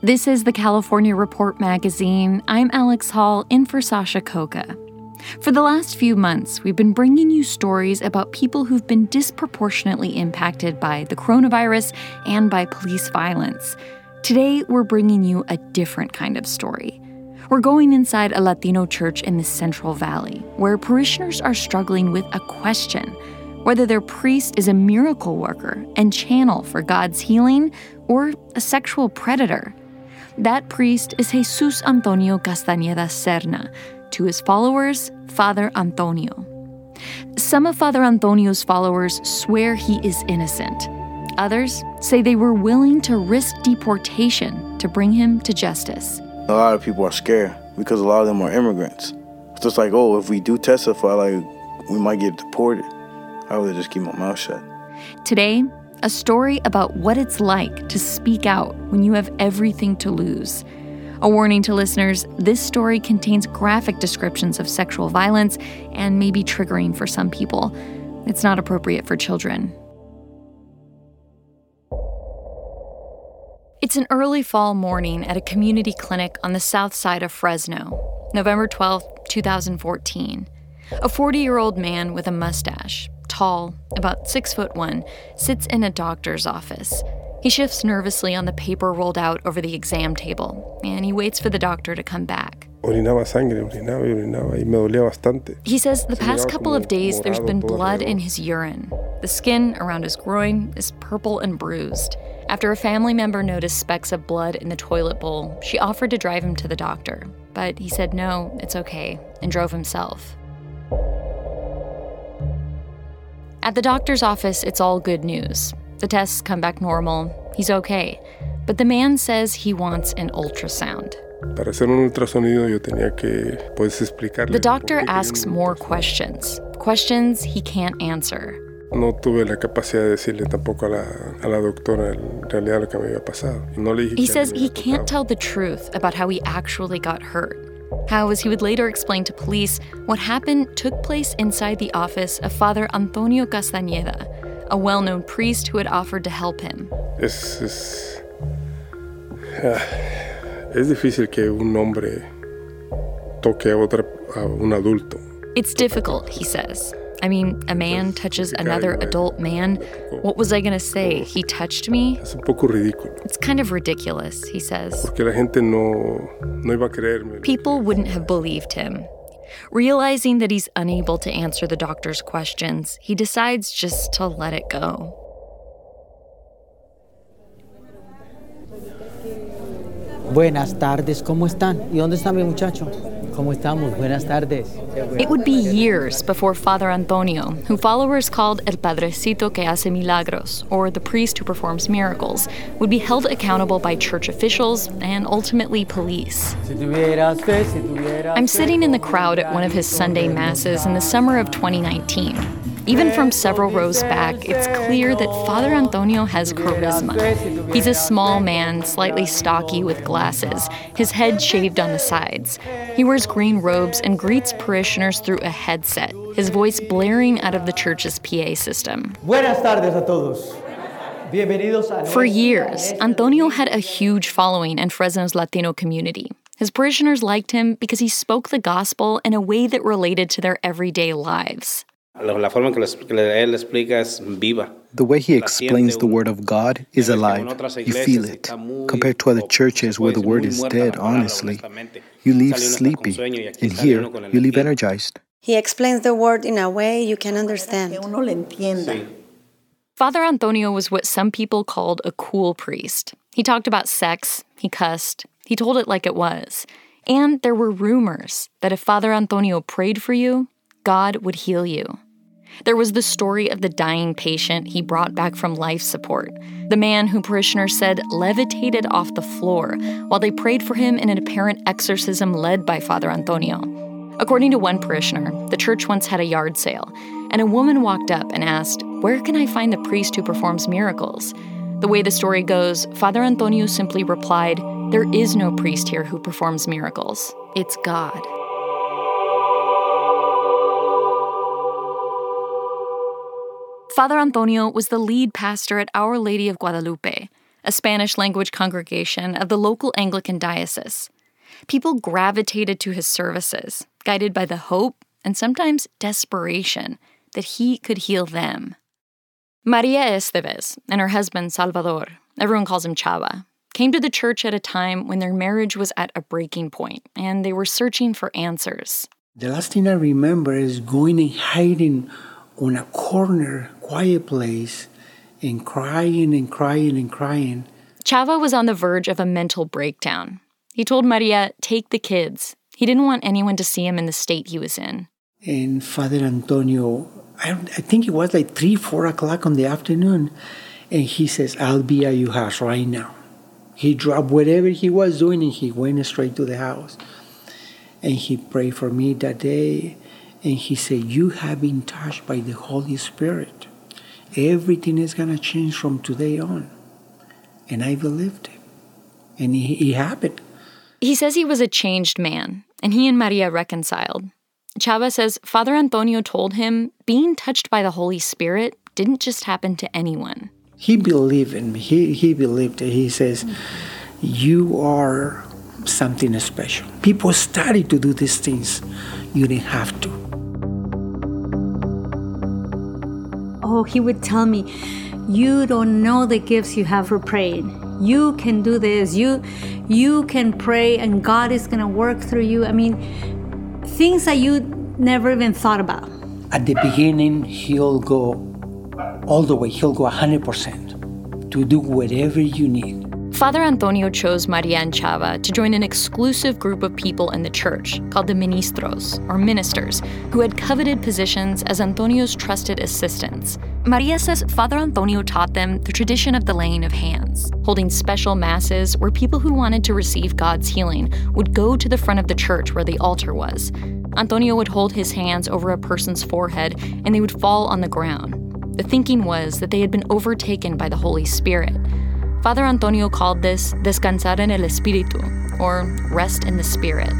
This is the California Report magazine. I'm Alex Hall, in for Sasha Khokha. For the last few months, we've been bringing you stories about people who've been disproportionately impacted by the coronavirus and by police violence. Today, we're bringing you a different kind of story. We're going inside a Latino church in the Central Valley, where parishioners are struggling with a question whether their priest is a miracle worker and channel for God's healing or a sexual predator. That priest is Jesus Antonio Castañeda Serna. To his followers, Father Antonio. Some of Father Antonio's followers swear he is innocent. Others say they were willing to risk deportation to bring him to justice. A lot of people are scared because a lot of them are immigrants. It's just like, oh, if we do testify, like, we might get deported. I would just keep my mouth shut. Today, a story about what it's like to speak out when you have everything to lose. A warning to listeners this story contains graphic descriptions of sexual violence and may be triggering for some people. It's not appropriate for children. It's an early fall morning at a community clinic on the south side of Fresno, November 12, 2014. A 40 year old man with a mustache, tall, about six foot one, sits in a doctor's office. He shifts nervously on the paper rolled out over the exam table, and he waits for the doctor to come back. Orinaba sangre, orinaba y orinaba, y me dolía bastante. He says the past couple of days there's been blood in his urine. The skin around his groin is purple and bruised. After a family member noticed specks of blood in the toilet bowl, she offered to drive him to the doctor, but he said no, it's okay, and drove himself. At the doctor's office, it's all good news. The tests come back normal. He's okay. But the man says he wants an ultrasound. Para hacer un ultrasonido yo tenía que pues explicarle. The doctor asks more questions, questions he can't answer. No tuve la capacidad de decirle tampoco a la, a la doctora en realidad lo que me había pasado. No le dije he says he can't tell the truth about how he actually got hurt. How, as he would later explain to police, what happened took place inside the office of Father Antonio Castañeda, a well known priest who had offered to help him. Es, es, ah, es difícil que un hombre toque a, otra, a un adulto. It's difficult, he says. I mean, a man touches another adult man. What was I going to say? He touched me? Es un poco ridículo. It's kind of ridiculous, he says. Porque la gente no, no iba a creerme. People wouldn't have believed him. Realizing that he's unable to answer the doctor's questions, he decides just to let it go. Buenas tardes, ¿cómo están? ¿Y dónde está mi muchacho? ¿Cómo estamos? Buenas tardes. It would be years before Father Antonio, who followers called El Padrecito que hace milagros, or the priest who performs miracles, would be held accountable by church officials and ultimately police. I'm sitting in the crowd at one of his Sunday masses in the summer of 2019. Even from several rows back, it's clear that Father Antonio has charisma. He's a small man, slightly stocky with glasses, his head shaved on the sides. He wears green robes and greets parishioners through a headset, his voice blaring out of the church's PA system. Buenas tardes a todos. For years, Antonio had a huge following in Fresno's Latino community. His parishioners liked him because he spoke the gospel in a way that related to their everyday lives. La forma que él explica es viva. The way he explains the word of God is alive. You feel it. Compared to other churches where the word is dead, honestly, you leave sleepy. And here, you leave energized. He explains the word in a way you can understand. Father Antonio was what some people called a cool priest. He talked about sex, he cussed, he told it like it was. And there were rumors that if Father Antonio prayed for you, God would heal you. There was the story of the dying patient he brought back from life support, the man who parishioners said levitated off the floor while they prayed for him in an apparent exorcism led by Father Antonio. According to one parishioner, the church once had a yard sale, and a woman walked up and asked, Where can I find the priest who performs miracles? The way the story goes, Father Antonio simply replied, There is no priest here who performs miracles. It's God. Father Antonio was the lead pastor at Our Lady of Guadalupe, a Spanish language congregation of the local Anglican diocese. People gravitated to his services, guided by the hope and sometimes desperation that he could heal them. Maria Esteves and her husband Salvador, everyone calls him Chava, came to the church at a time when their marriage was at a breaking point and they were searching for answers. The last thing I remember is going and hiding on a corner, quiet place, and crying and crying and crying. Chava was on the verge of a mental breakdown. He told Maria, take the kids. He didn't want anyone to see him in the state he was in. And Father Antonio, I, I think it was like 3, 4 o'clock in the afternoon, and he says, I'll be at your house right now. He dropped whatever he was doing and he went straight to the house. And he prayed for me that day and he said, You have been touched by the Holy Spirit. Everything is going to change from today on. And I believed him. And it, happened. He says he was a changed man, and he and Maria reconciled. Chava says Father Antonio told him being touched by the Holy Spirit didn't just happen to anyone. He believed in me. He, he believed it. He says, You are something special. People started to do these things. You didn't have to. Oh, he would tell me, You don't know the gifts you have for praying. You can do this. You you can pray and God is going to work through you. I mean, things that you never even thought about. At the beginning, he'll go all the way. He'll go 100% to do whatever you need. Father Antonio chose Maria and Chava to join an exclusive group of people in the church called the ministros, or ministers, who had coveted positions as Antonio's trusted assistants. Maria says Father Antonio taught them the tradition of the laying of hands, holding special masses where people who wanted to receive God's healing would go to the front of the church where the altar was. Antonio would hold his hands over a person's forehead and they would fall on the ground. The thinking was that they had been overtaken by the Holy Spirit. Father Antonio called this descansar en el espíritu, or rest in the spirit.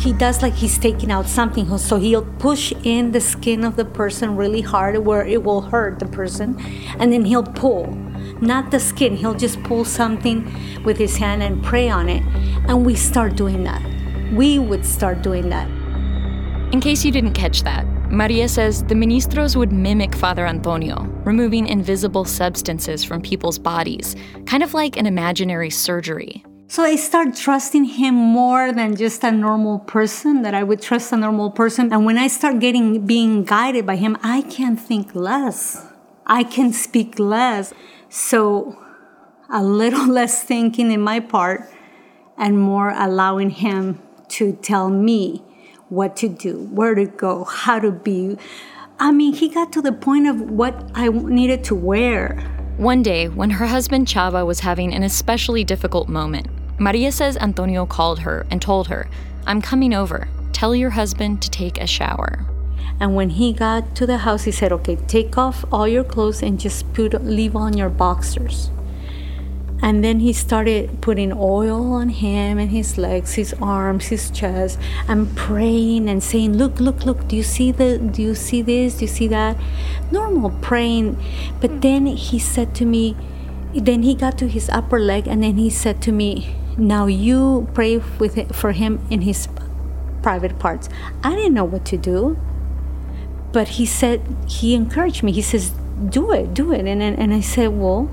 He does like he's taking out something, so he'll push in the skin of the person really hard where it will hurt the person, and then he'll pull. Not the skin, he'll just pull something with his hand and pray on it. And we start doing that. We would start doing that. In case you didn't catch that, Maria says the ministros would mimic Father Antonio, removing invisible substances from people's bodies, kind of like an imaginary surgery. So I start trusting him more than just a normal person, that I would trust a normal person. And when I start getting being guided by him, I can think less. I can speak less. So a little less thinking in my part and more allowing him to tell me what to do, where to go, how to be. I mean, he got to the point of what I needed to wear. One day, when her husband Chava was having an especially difficult moment, Maria says Antonio called her and told her, I'm coming over. Tell your husband to take a shower. And when he got to the house, he said, "Okay, take off all your clothes and just put leave on your boxers." And then he started putting oil on him and his legs, his arms, his chest, and praying and saying, "Look, look, look! Do you see the? Do you see this? Do you see that?" Normal praying, but then he said to me, then he got to his upper leg, and then he said to me, "Now you pray with it, for him in his private parts." I didn't know what to do, but he said he encouraged me. He says, do it, do it. And, and, and I said, well,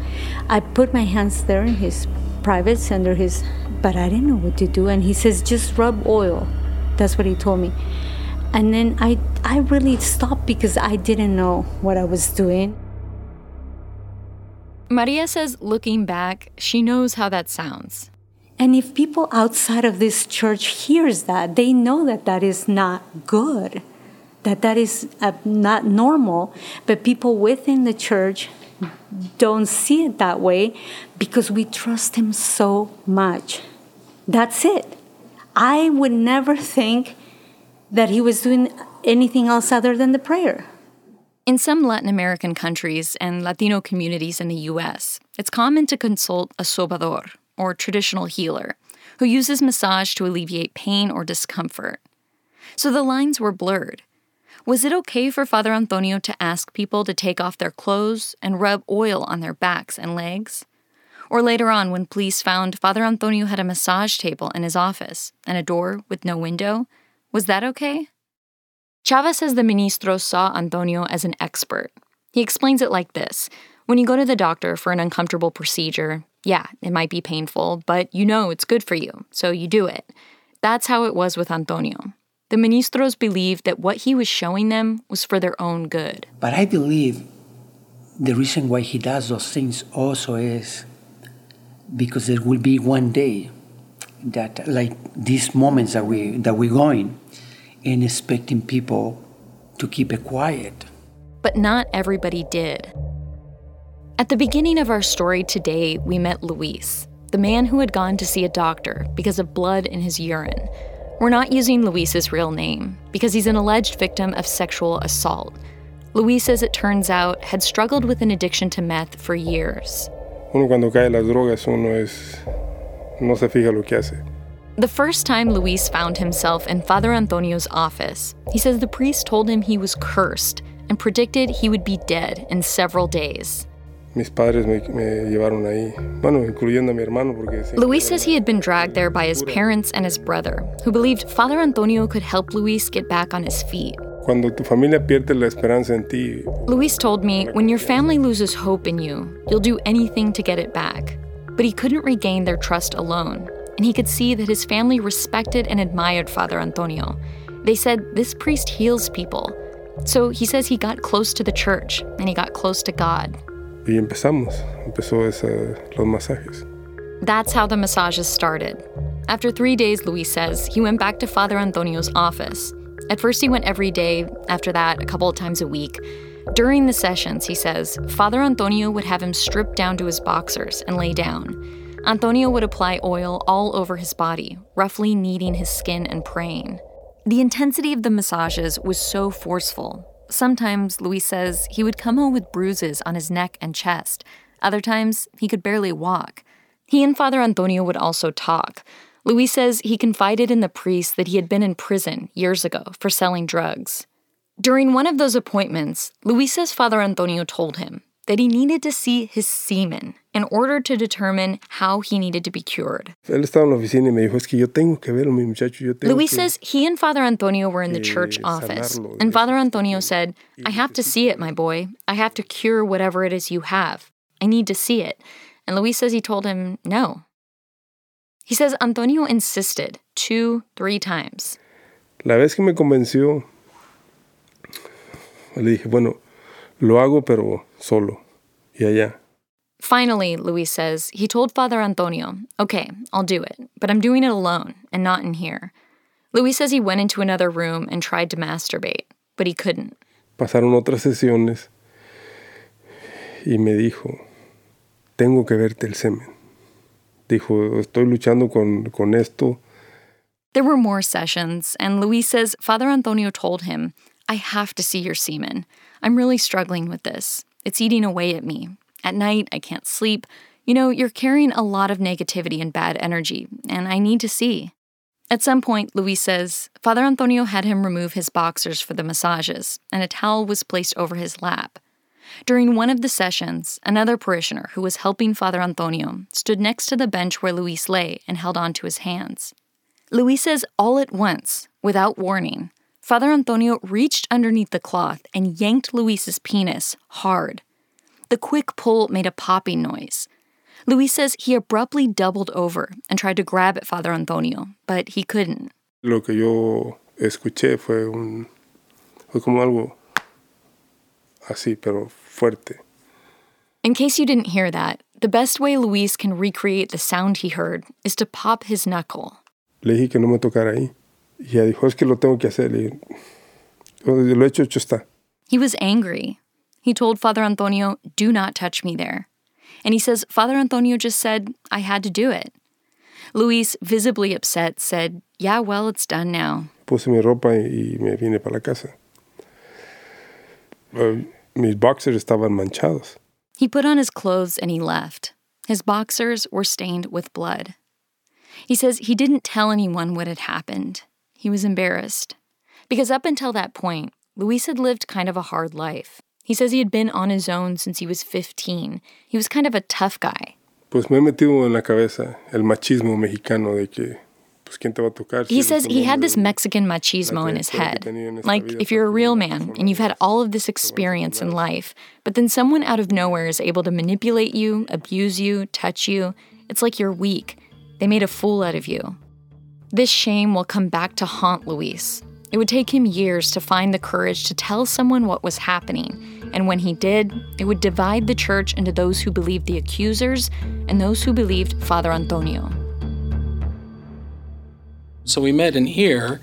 I put my hands there in his privates under his, but I didn't know what to do. And he says, just rub oil. That's what he told me. And then I, I really stopped because I didn't know what I was doing. Maria says, looking back, she knows how that sounds. And if people outside of this church hears that, they know that that is not good that that is uh, not normal, but people within the church don't see it that way because we trust him so much. That's it. I would never think that he was doing anything else other than the prayer. In some Latin American countries and Latino communities in the US, it's common to consult a sobador, or traditional healer, who uses massage to alleviate pain or discomfort. So the lines were blurred. Was it okay for Father Antonio to ask people to take off their clothes and rub oil on their backs and legs? Or later on, when police found Father Antonio had a massage table in his office and a door with no window, was that okay? Chavez says the ministro saw Antonio as an expert. He explains it like this When you go to the doctor for an uncomfortable procedure, yeah, it might be painful, but you know it's good for you, so you do it. That's how it was with Antonio. The ministros believed that what he was showing them was for their own good. But I believe the reason why he does those things also is because there will be one day that like these moments that we that we're going and expecting people to keep it quiet. But not everybody did. At the beginning of our story today, we met Luis, the man who had gone to see a doctor because of blood in his urine we're not using Luis's real name because he's an alleged victim of sexual assault. Luis, as it turns out, had struggled with an addiction to meth for years. Uno cuando cae las drogas, uno es no se fija lo que hace. The first time Luis found himself in Father Antonio's office, he says the priest told him he was cursed and predicted he would be dead in several days. Mis padres me, me llevaron ahí, bueno, incluyendo a mi hermano porque Luis says he had been dragged there by his parents and his brother, who believed Father Antonio could help Luis get back on his feet. Cuando tu familia pierde la esperanza en ti. Luis told me, when your family loses hope in you, you'll do anything to get it back. But he couldn't regain their trust alone, and he could see that his family respected and admired Father Antonio. They said, this priest heals people. So he says he got close to the church and he got close to God. Y empezamos, empezó los masajes. That's how the massages started. After three days, Luis says, he went back to Father Antonio's office. At first, he went every day, after that, a couple of times a week. During the sessions, he says, Father Antonio would have him strip down to his boxers and lay down. Antonio would apply oil all over his body, roughly kneading his skin and praying. The intensity of the massages was so forceful Sometimes, Luis says, he would come home with bruises on his neck and chest. Other times, he could barely walk. He and Father Antonio would also talk. Luis says he confided in the priest that he had been in prison years ago for selling drugs. During one of those appointments, Luis says Father Antonio told him that he needed to see his semen in order to determine how he needed to be cured. Luis says he and Father Antonio were in the church office, and Father Antonio said, I have to see it, my boy. I have to cure whatever it is you have. I need to see it. And Luis says he told him no. He says Antonio insisted two, three times. La vez que me convenció, le dije, bueno, lo hago pero solo y allá. Finally, Luis says, he told Father Antonio, okay, I'll do it, but I'm doing it alone and not in here. Luis says he went into another room and tried to masturbate, but he couldn't. Pasaron otras sesiones y me dijo, tengo que verte el semen. Dijo, estoy luchando con, con esto. There were more sessions, and Luis says Father Antonio told him, I have to see your semen. I'm really struggling with this. It's eating away at me. At night, I can't sleep. You know, you're carrying a lot of negativity and bad energy, and I need to see. At some point, Luis says, Father Antonio had him remove his boxers for the massages, and a towel was placed over his lap. During one of the sessions, another parishioner who was helping Father Antonio stood next to the bench where Luis lay and held on to his hands. Luis says all at once, without warning, Father Antonio reached underneath the cloth and yanked Luis's penis hard. The quick pull made a popping noise. Luis says he abruptly doubled over and tried to grab at Father Antonio, but he couldn't. Lo que yo escuché fue un fue como algo así, pero fuerte. In case you didn't hear that, the best way Luis can recreate the sound he heard is to pop his knuckle. Le dije que no me tocara ahí. Y ella dijo, es que lo tengo que hacer. Dije, lo hecho, hecho está. He was angry. He told Father Antonio, do not touch me there. And he says, Father Antonio just said, I had to do it. Luis, visibly upset, said, Yeah, well, it's done now. Puse mi ropa y me vine para la casa. Uh, mis boxers estaban manchados. He put on his clothes and he left. His boxers were stained with blood. He says he didn't tell anyone what had happened. He was embarrassed. Because up until that point, Luis had lived kind of a hard life. He says he had been on his own since he was 15. He was kind of a tough guy. Pues me he metido en la cabeza el machismo mexicano de que he says he had this Mexican machismo in his head. Like, if you're a real man and you've had all of this experience in life, but then someone out of nowhere is able to manipulate you, abuse you, touch you, it's like you're weak. They made a fool out of you. This shame will come back to haunt Luis. It would take him years to find the courage to tell someone what was happening, and when he did, it would divide the church into those who believed the accusers and those who believed Father Antonio. So we met in here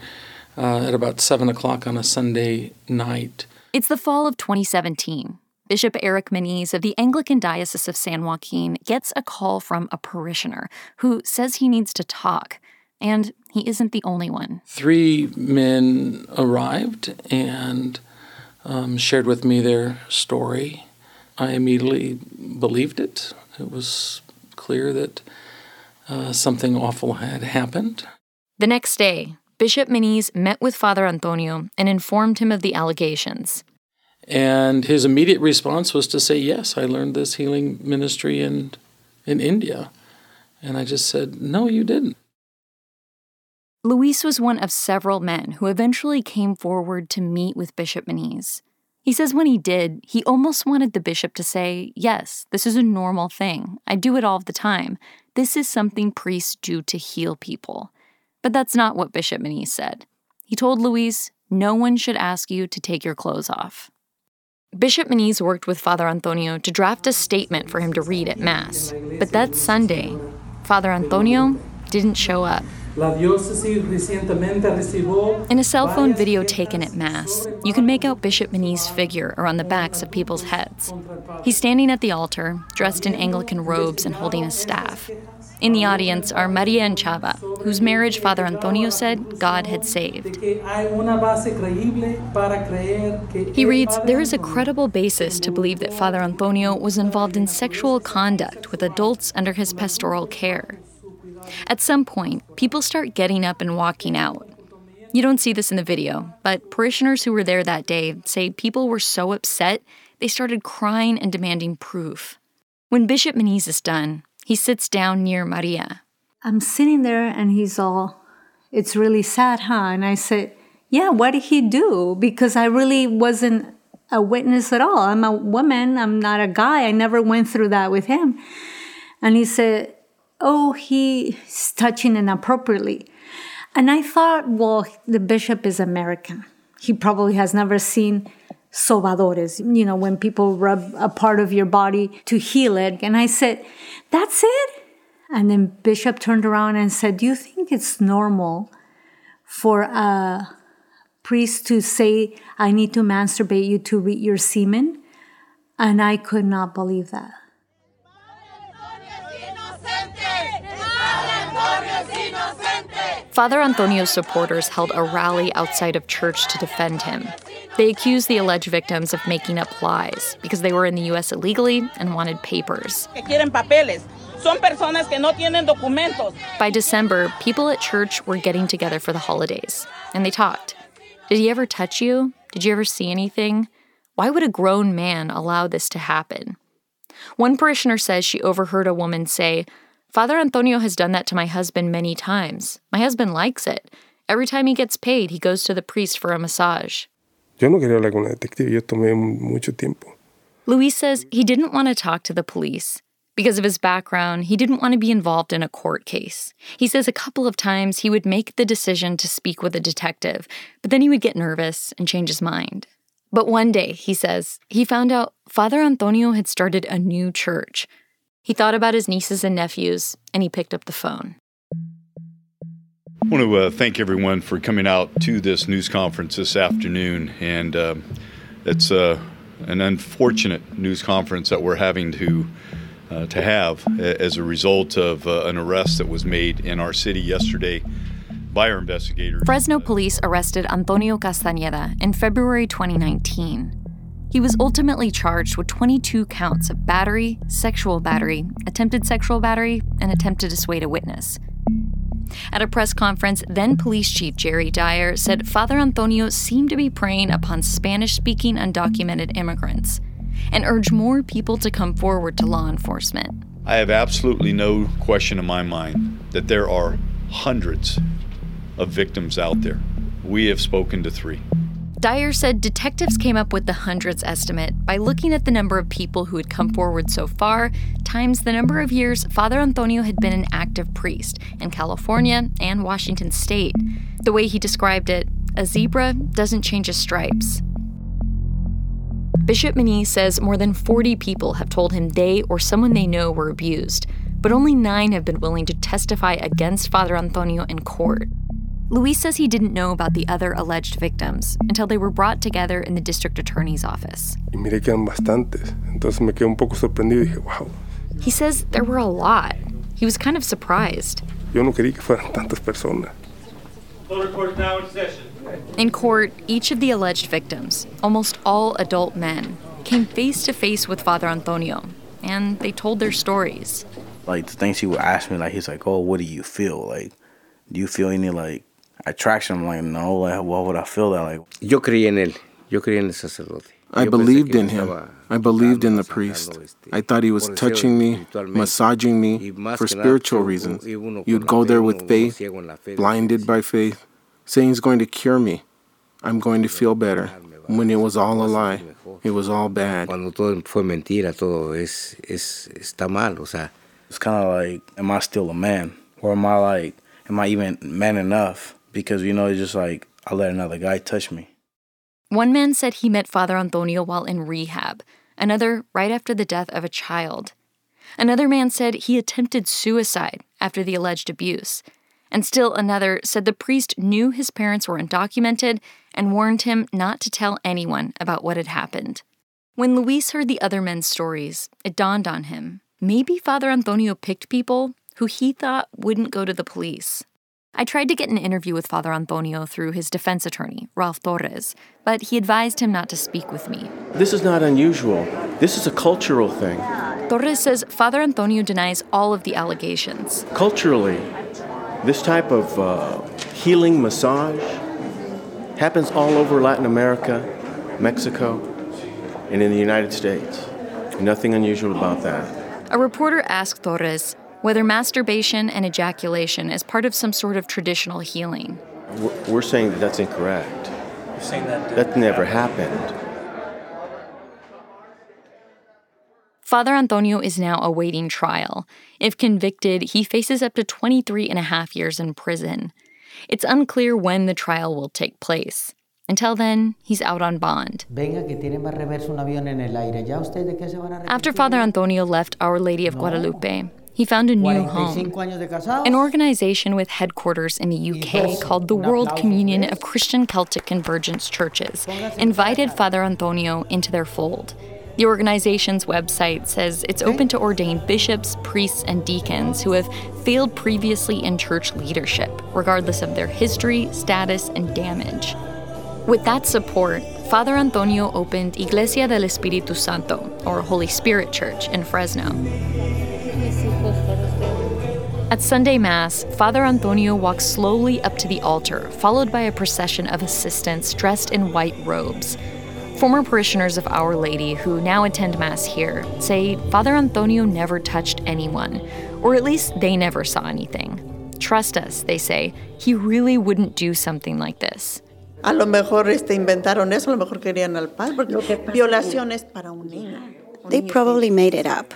uh, at about 7 o'clock on a Sunday night. It's the fall of 2017. Bishop Eric Menees of the Anglican Diocese of San Joaquin gets a call from a parishioner who says he needs to talk. And he isn't the only one. Three men arrived and um, shared with me their story. I immediately believed it. It was clear that uh, something awful had happened. The next day, Bishop Menees met with Father Antonio and informed him of the allegations. And his immediate response was to say, Yes, I learned this healing ministry in, in India. And I just said, No, you didn't. Luis was one of several men who eventually came forward to meet with Bishop Menees. He says when he did, he almost wanted the bishop to say, Yes, this is a normal thing. I do it all the time. This is something priests do to heal people. But that's not what Bishop Menees said. He told Luis, no one should ask you to take your clothes off. Bishop Menees worked with Father Antonio to draft a statement for him to read at Mass. But that Sunday, Father Antonio didn't show up. In a cell phone video taken at Mass, you can make out Bishop Menees' figure around the backs of people's heads. He's standing at the altar, dressed in Anglican robes and holding a staff. In the audience are Maria and Chava, whose marriage Father Antonio said God had saved. He reads There is a credible basis to believe that Father Antonio was involved in sexual conduct with adults under his pastoral care. At some point, people start getting up and walking out. You don't see this in the video, but parishioners who were there that day say people were so upset they started crying and demanding proof. When Bishop Menees is done, he sits down near Maria. I'm sitting there and he's all, It's really sad, huh? And I said, Yeah, what did he do? Because I really wasn't a witness at all. I'm a woman, I'm not a guy. I never went through that with him. And he said, Oh, he's touching inappropriately. And I thought, well, the bishop is American. He probably has never seen sobadores, you know, when people rub a part of your body to heal it. And I said, That's it? And then Bishop turned around and said, Do you think it's normal for a priest to say, I need to masturbate you to read your semen? And I could not believe that. Father Antonio's supporters held a rally outside of church to defend him. They accused the alleged victims of making up lies because they were in the U.S. illegally and wanted papers. By December, people at church were getting together for the holidays, and they talked. Did he ever touch you? Did you ever see anything? Why would a grown man allow this to happen? One parishioner says she overheard a woman say, Father Antonio has done that to my husband many times. My husband likes it. Every time he gets paid, he goes to the priest for a massage. Yo no quería hablar con la detective, yo tomé mucho tiempo. Luis says he didn't want to talk to the police. Because of his background, he didn't want to be involved in a court case. He says a couple of times he would make the decision to speak with a detective, but then he would get nervous and change his mind. But one day, he says, he found out Father Antonio had started a new church, he thought about his nieces and nephews, and he picked up the phone. I want to uh, thank everyone for coming out to this news conference this afternoon. And uh, it's uh, an unfortunate news conference that we're having to uh, to have as a result of uh, an arrest that was made in our city yesterday by our investigators. Fresno police arrested Antonio Castañeda in February 2019. He was ultimately charged with 22 counts of battery, sexual battery, attempted sexual battery, and attempt to dissuade a witness. At a press conference, then Police Chief Jerry Dyer said Father Antonio seemed to be preying upon Spanish speaking undocumented immigrants and urged more people to come forward to law enforcement. I have absolutely no question in my mind that there are hundreds of victims out there. We have spoken to three. Dyer said detectives came up with the hundreds estimate by looking at the number of people who had come forward so far times the number of years Father Antonio had been an active priest in California and Washington state. The way he described it, a zebra doesn't change its stripes. Bishop Menees says more than 40 people have told him they or someone they know were abused, but only nine have been willing to testify against Father Antonio in court. Luis says he didn't know about the other alleged victims until they were brought together in the district attorney's office. Y miré que eran bastantes. Entonces me quedé un poco sorprendido y dije, wow. He says there were a lot. He was kind of surprised. Yo no quería que fueran tantas personas. In court, each of the alleged victims, almost all adult men, came face to face with Father Antonio, and they told their stories. Like the things he would ask me, like he's like, "Oh, what do you feel? Like, do you feel any like attraction. I'm like, no, like, why would I feel that? Like, yo creí en él. Yo creí en el sacerdote. I believed in him. I believed in the priest. I thought he was touching me, massaging me for spiritual reasons. You'd go there with faith, blinded by faith, saying he's going to cure me. I'm going to feel better. When it was all a lie, it was all bad. Cuando todo fue mentira, todo es, es, está mal, o sea. It's kind of like, am I still a man? Or am I like, am I even man enough? Because, you know, it's just like, I let another guy touch me. One man said he met Father Antonio while in rehab, another right after the death of a child. Another man said he attempted suicide after the alleged abuse. And still another said the priest knew his parents were undocumented and warned him not to tell anyone about what had happened. When Luis heard the other men's stories, it dawned on him maybe Father Antonio picked people who he thought wouldn't go to the police. I tried to get an interview with Father Antonio through his defense attorney, Ralph Torres, but he advised him not to speak with me. This is not unusual. This is a cultural thing. Torres says Father Antonio denies all of the allegations. Culturally, this type of uh, healing massage happens all over Latin America, Mexico, and in the United States. Nothing unusual about that. A reporter asked Torres whether masturbation and ejaculation is part of some sort of traditional healing. We're saying that that's incorrect. You're saying that that never happened. Father Antonio is now awaiting trial. If convicted, he faces up to 23 and a half years in prison. It's unclear when the trial will take place. Until then, he's out on bond. After Father Antonio left Our Lady of Guadalupe, he found a new home. An organization with headquarters in the UK called the World Communion of Christian Celtic Convergence Churches invited Father Antonio into their fold. The organization's website says it's open to ordain bishops, priests, and deacons who have failed previously in church leadership, regardless of their history, status, and damage. With that support, Father Antonio opened Iglesia del Espíritu Santo, or Holy Spirit Church, in Fresno. At Sunday Mass, Father Antonio walks slowly up to the altar, followed by a procession of assistants dressed in white robes. Former parishioners of Our Lady who now attend Mass here say Father Antonio never touched anyone, or at least they never saw anything. Trust us, they say, he really wouldn't do something like this. A lo mejor este, inventaron eso, a lo mejor querían al padre, porque violación es para un niño. They probably made it up.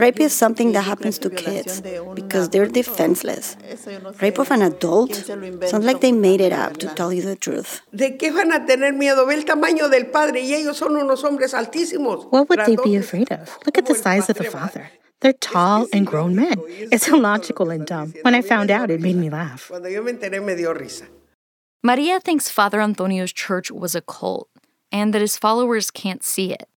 Rape is something that happens to kids because they're defenseless. Rape of an adult sounds like they made it up to tell you the truth. ¿De qué van a tener miedo? Ve tamaño del padre y ellos son unos hombres altísimos. What would they be afraid of? Look at the size of the father. They're tall and grown men. It's illogical and dumb. When I found out, it made me laugh. Cuando yo me enteré me dio risa. Maria thinks Father Antonio's church was a cult and that his followers can't see it.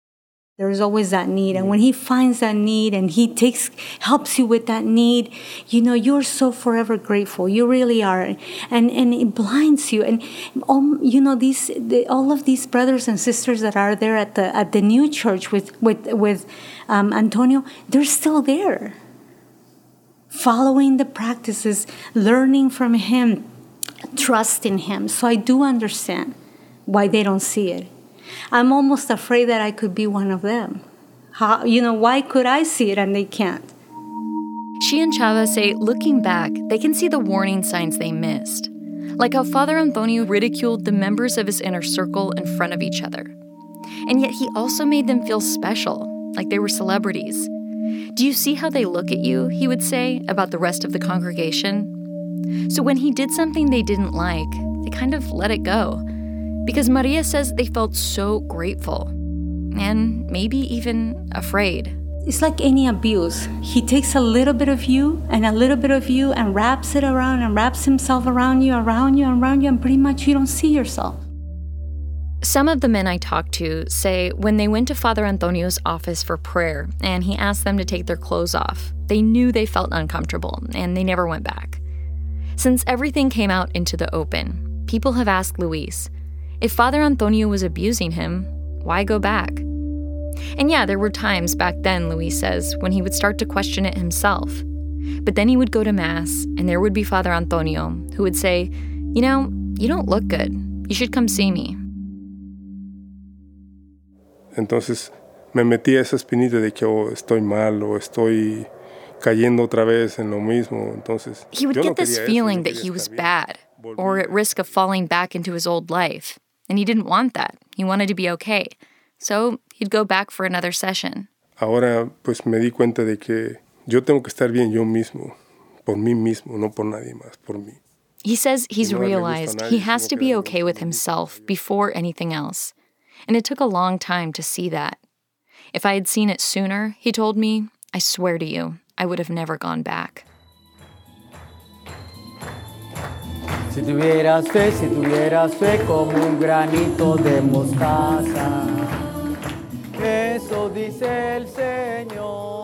There's always that need. And when he finds that need and he takes helps you with that need, you know, you're so forever grateful. You really are. And and it blinds you. And all, you know, these the, all of these brothers and sisters that are there at the at the new church with with with um, Antonio, they're still there. Following the practices, learning from him, trusting him. So I do understand why they don't see it. I'm almost afraid that I could be one of them. How, you know, why could I see it and they can't? She and Chava say, looking back, they can see the warning signs they missed. Like how Father Antonio ridiculed the members of his inner circle in front of each other. And yet he also made them feel special, like they were celebrities. Do you see how they look at you, he would say, about the rest of the congregation? So when he did something they didn't like, they kind of let it go because Maria says they felt so grateful and maybe even afraid. It's like any abuse. He takes a little bit of you and a little bit of you and wraps it around and wraps himself around you, around you, around you, and pretty much you don't see yourself. Some of the men I talked to say when they went to Father Antonio's office for prayer and he asked them to take their clothes off, they knew they felt uncomfortable and they never went back. Since everything came out into the open, people have asked Luis, if Father Antonio was abusing him, why go back? And yeah, there were times back then, Luis says, when he would start to question it himself. But then he would go to Mass, and there would be Father Antonio, who would say, You know, you don't look good. You should come see me. Entonces me metí a esa espinita de que oh, estoy mal o estoy cayendo otra vez en lo mismo. Entonces, he would get this feeling that he was bad or at risk of falling back into his old life. And he didn't want that. He wanted to be okay. So he'd go back for another session. Ahora pues me di cuenta de que yo tengo que estar bien yo mismo, por mí mismo, no por nadie más, por mí. He says he's realized he has to be okay with himself before anything else. And it took a long time to see that. If I had seen it sooner, he told me, I swear to you, I would have never gone back. Si tuvieras fe, si tuvieras fe como un granito de mostaza. Eso dice el Señor.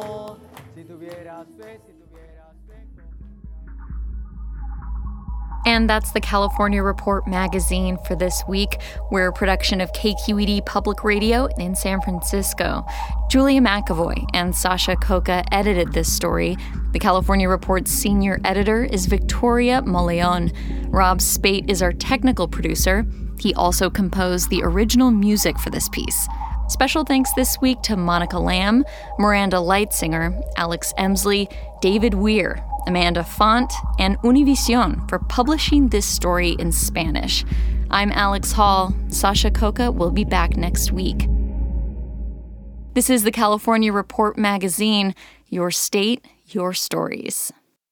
And that's the California Report magazine for this week. We're a production of KQED Public Radio in San Francisco. Julia McEvoy and Sasha Khokha edited this story. The California Report's senior editor is Victoria Mauleón. Rob Speight is our technical producer. He also composed the original music for this piece. Special thanks this week to Monica Lam, Miranda Leitsinger, Alex Emslie, David Weir, Amanda Font, and Univision for publishing this story in Spanish. I'm Alex Hall. Sasha Khokha will be back next week. This is the California Report magazine, your state, your stories.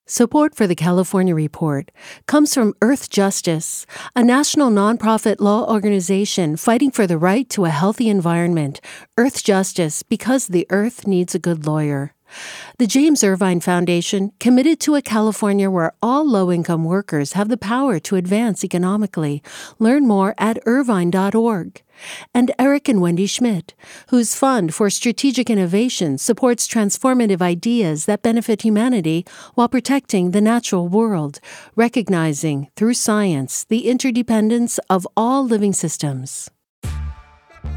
Support for the California Report comes from Earth Justice, a national nonprofit law organization fighting for the right to a healthy environment. Earth Justice, because the earth needs a good lawyer. The James Irvine Foundation, committed to a California where all low income workers have the power to advance economically. Learn more at irvine.org. And Eric and Wendy Schmidt, whose Fund for Strategic Innovation supports transformative ideas that benefit humanity while protecting the natural world, recognizing, through science, the interdependence of all living systems.